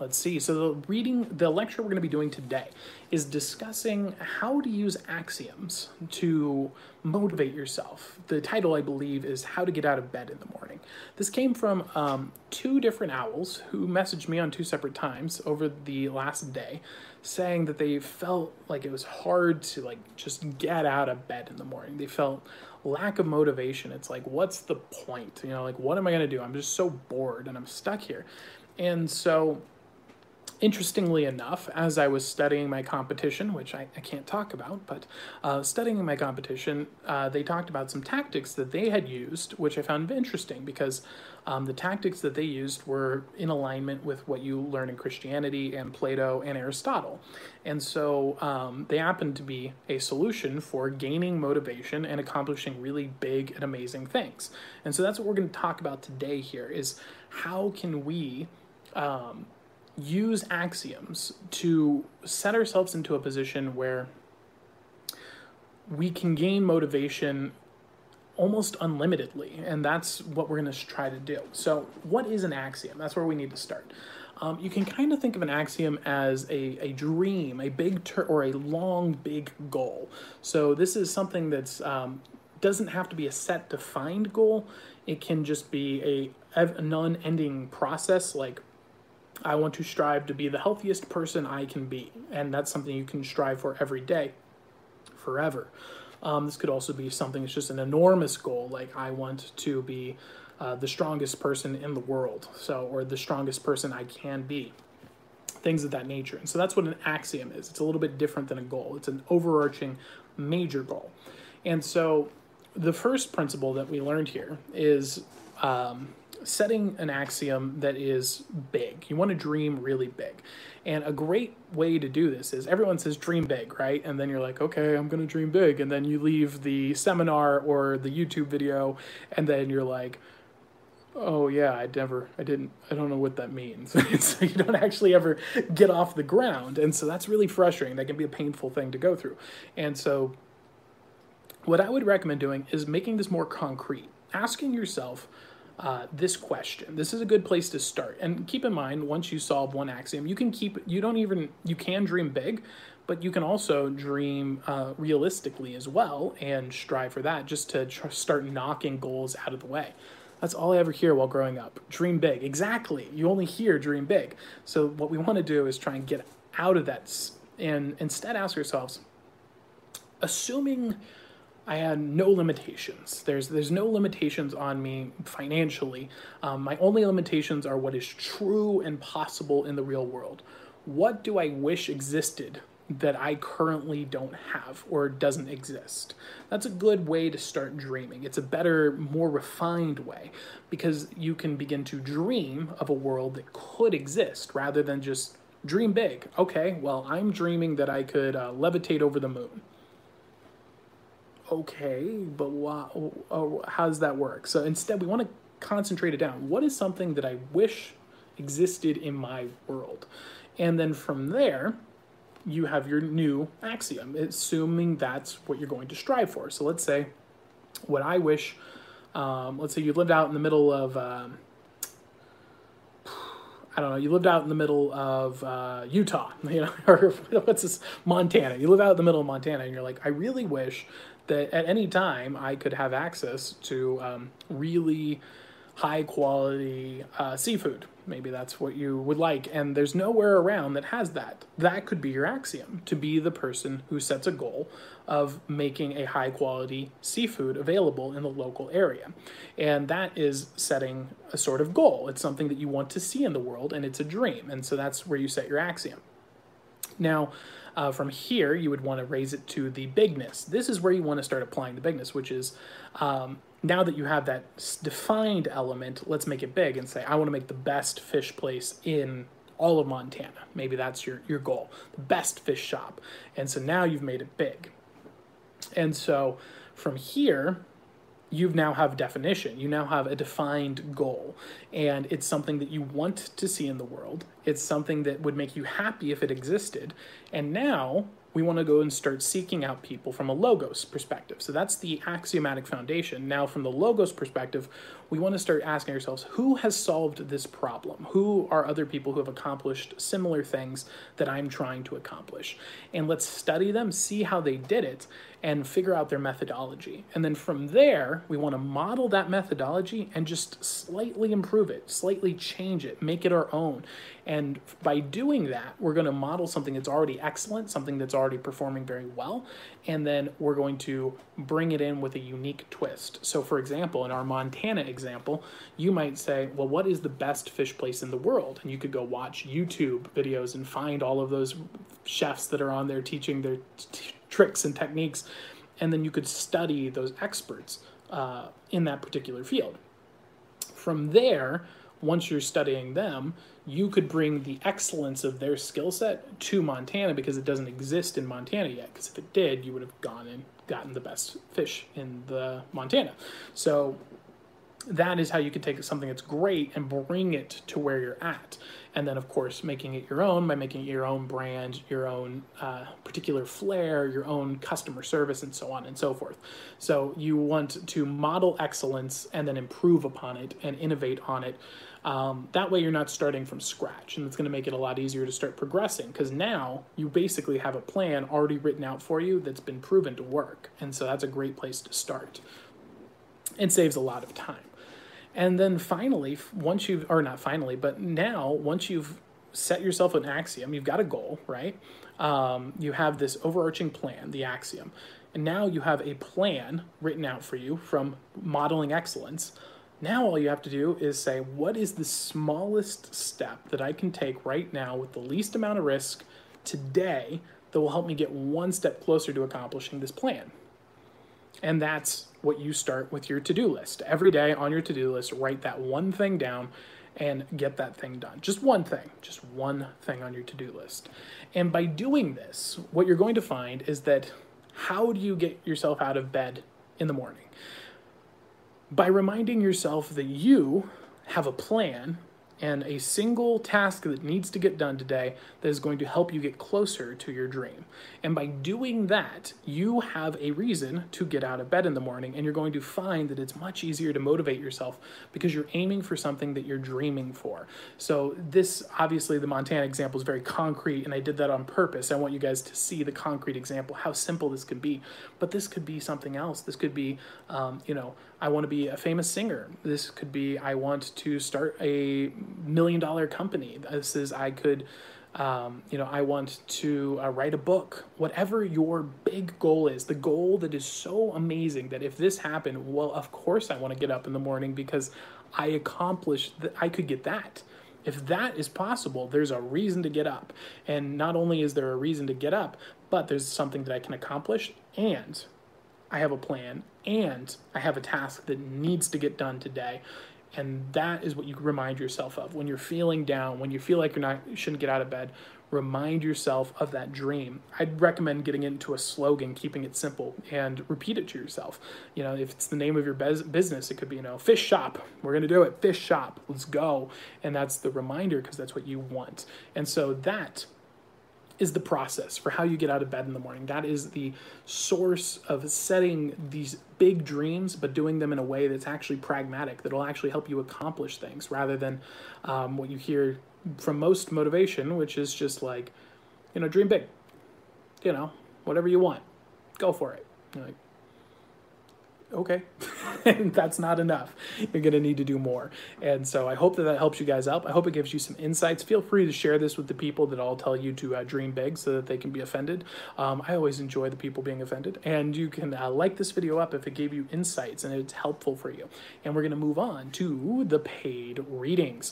Let's see. So the reading, the lecture we're going to be doing today is discussing how to use axioms to motivate yourself. The title, I believe, is How to Get Out of Bed in the Morning. This came from um, two different owls who messaged me on two separate times over the last day saying that they felt like it was hard to like just get out of bed in the morning. They felt lack of motivation. It's like, what's the point? You know, like, what am I going to do? I'm just so bored and I'm stuck here. And so interestingly enough, as I was studying my competition, which I, I can't talk about, but uh, studying my competition, uh, they talked about some tactics that they had used, which I found interesting because um, the tactics that they used were in alignment with what you learn in Christianity and Plato and Aristotle. And so um, they happened to be a solution for gaining motivation and accomplishing really big and amazing things. And so that's what we're going to talk about today here is how can we um, use axioms to set ourselves into a position where we can gain motivation almost unlimitedly and that's what we're going to try to do. So what is an axiom? That's where we need to start. Um, you can kind of think of an axiom as a, a dream a big ter- or a long big goal. So this is something that's um, doesn't have to be a set defined goal. It can just be a, a non-ending process like I want to strive to be the healthiest person I can be. And that's something you can strive for every day, forever. Um, this could also be something that's just an enormous goal, like I want to be uh, the strongest person in the world, so or the strongest person I can be, things of that nature. And so that's what an axiom is. It's a little bit different than a goal. It's an overarching major goal. And so the first principle that we learned here is um, setting an axiom that is big. You want to dream really big. And a great way to do this is everyone says dream big, right? And then you're like, okay, I'm going to dream big. And then you leave the seminar or the YouTube video, and then you're like, oh yeah, I never, I didn't, I don't know what that means. so you don't actually ever get off the ground. And so that's really frustrating. That can be a painful thing to go through. And so what I would recommend doing is making this more concrete, asking yourself, uh, this question. This is a good place to start. And keep in mind, once you solve one axiom, you can keep, you don't even, you can dream big, but you can also dream uh, realistically as well and strive for that just to tr- start knocking goals out of the way. That's all I ever hear while growing up. Dream big. Exactly. You only hear dream big. So, what we want to do is try and get out of that and instead ask ourselves, assuming I had no limitations. There's there's no limitations on me financially. Um, my only limitations are what is true and possible in the real world. What do I wish existed that I currently don't have or doesn't exist? That's a good way to start dreaming. It's a better, more refined way because you can begin to dream of a world that could exist rather than just dream big. Okay, well, I'm dreaming that I could uh, levitate over the moon okay, but why, oh, how does that work? So instead, we want to concentrate it down. What is something that I wish existed in my world? And then from there, you have your new axiom, assuming that's what you're going to strive for. So let's say what I wish, um, let's say you lived out in the middle of, um, I don't know, you lived out in the middle of uh, Utah, you know, or what's this, Montana. You live out in the middle of Montana, and you're like, I really wish that at any time I could have access to um, really high quality uh, seafood. Maybe that's what you would like. And there's nowhere around that has that. That could be your axiom to be the person who sets a goal of making a high quality seafood available in the local area. And that is setting a sort of goal. It's something that you want to see in the world and it's a dream. And so that's where you set your axiom. Now, uh, from here, you would want to raise it to the bigness. This is where you want to start applying the bigness, which is um, now that you have that defined element, let's make it big and say, I want to make the best fish place in all of Montana. Maybe that's your, your goal, the best fish shop. And so now you've made it big. And so from here, you now have definition. You now have a defined goal. And it's something that you want to see in the world. It's something that would make you happy if it existed. And now we want to go and start seeking out people from a logos perspective. So that's the axiomatic foundation. Now, from the logos perspective, we want to start asking ourselves who has solved this problem? Who are other people who have accomplished similar things that I'm trying to accomplish? And let's study them, see how they did it, and figure out their methodology. And then from there, we want to model that methodology and just slightly improve it, slightly change it, make it our own. And by doing that, we're going to model something that's already excellent, something that's already performing very well, and then we're going to bring it in with a unique twist. So, for example, in our Montana example, you might say, well, what is the best fish place in the world? And you could go watch YouTube videos and find all of those chefs that are on there teaching their t- tricks and techniques, and then you could study those experts uh, in that particular field. From there, once you're studying them, you could bring the excellence of their skill set to Montana because it doesn't exist in Montana yet. Because if it did, you would have gone and gotten the best fish in the Montana. So that is how you can take something that's great and bring it to where you're at. And then, of course, making it your own by making it your own brand, your own uh, particular flair, your own customer service, and so on and so forth. So, you want to model excellence and then improve upon it and innovate on it. Um, that way, you're not starting from scratch, and it's going to make it a lot easier to start progressing because now you basically have a plan already written out for you that's been proven to work. And so, that's a great place to start. It saves a lot of time. And then finally, once you've, or not finally, but now, once you've set yourself an axiom, you've got a goal, right? Um, you have this overarching plan, the axiom. And now you have a plan written out for you from modeling excellence. Now, all you have to do is say, what is the smallest step that I can take right now with the least amount of risk today that will help me get one step closer to accomplishing this plan? And that's what you start with your to do list. Every day on your to do list, write that one thing down and get that thing done. Just one thing, just one thing on your to do list. And by doing this, what you're going to find is that how do you get yourself out of bed in the morning? By reminding yourself that you have a plan and a single task that needs to get done today that is going to help you get closer to your dream. And by doing that, you have a reason to get out of bed in the morning, and you're going to find that it's much easier to motivate yourself because you're aiming for something that you're dreaming for. So, this obviously, the Montana example is very concrete, and I did that on purpose. I want you guys to see the concrete example, how simple this could be. But this could be something else. This could be, um, you know, I want to be a famous singer. This could be, I want to start a million dollar company. This is, I could, um, you know, I want to uh, write a book. Whatever your big goal is, the goal that is so amazing that if this happened, well, of course I want to get up in the morning because I accomplished that. I could get that. If that is possible, there's a reason to get up. And not only is there a reason to get up, but there's something that I can accomplish and I have a plan and I have a task that needs to get done today. And that is what you remind yourself of when you're feeling down, when you feel like you're not you shouldn't get out of bed. Remind yourself of that dream. I'd recommend getting into a slogan, keeping it simple, and repeat it to yourself. You know, if it's the name of your business, it could be, you know, fish shop. We're gonna do it, fish shop. Let's go. And that's the reminder because that's what you want. And so that is the process for how you get out of bed in the morning. That is the source of setting these big dreams, but doing them in a way that's actually pragmatic, that'll actually help you accomplish things rather than um, what you hear from most motivation, which is just like, you know, dream big, you know, whatever you want, go for it. You're like, okay, that's not enough. You're going to need to do more. And so I hope that that helps you guys out. I hope it gives you some insights. Feel free to share this with the people that I'll tell you to uh, dream big so that they can be offended. Um, I always enjoy the people being offended. And you can uh, like this video up if it gave you insights and it's helpful for you. And we're going to move on to the paid readings.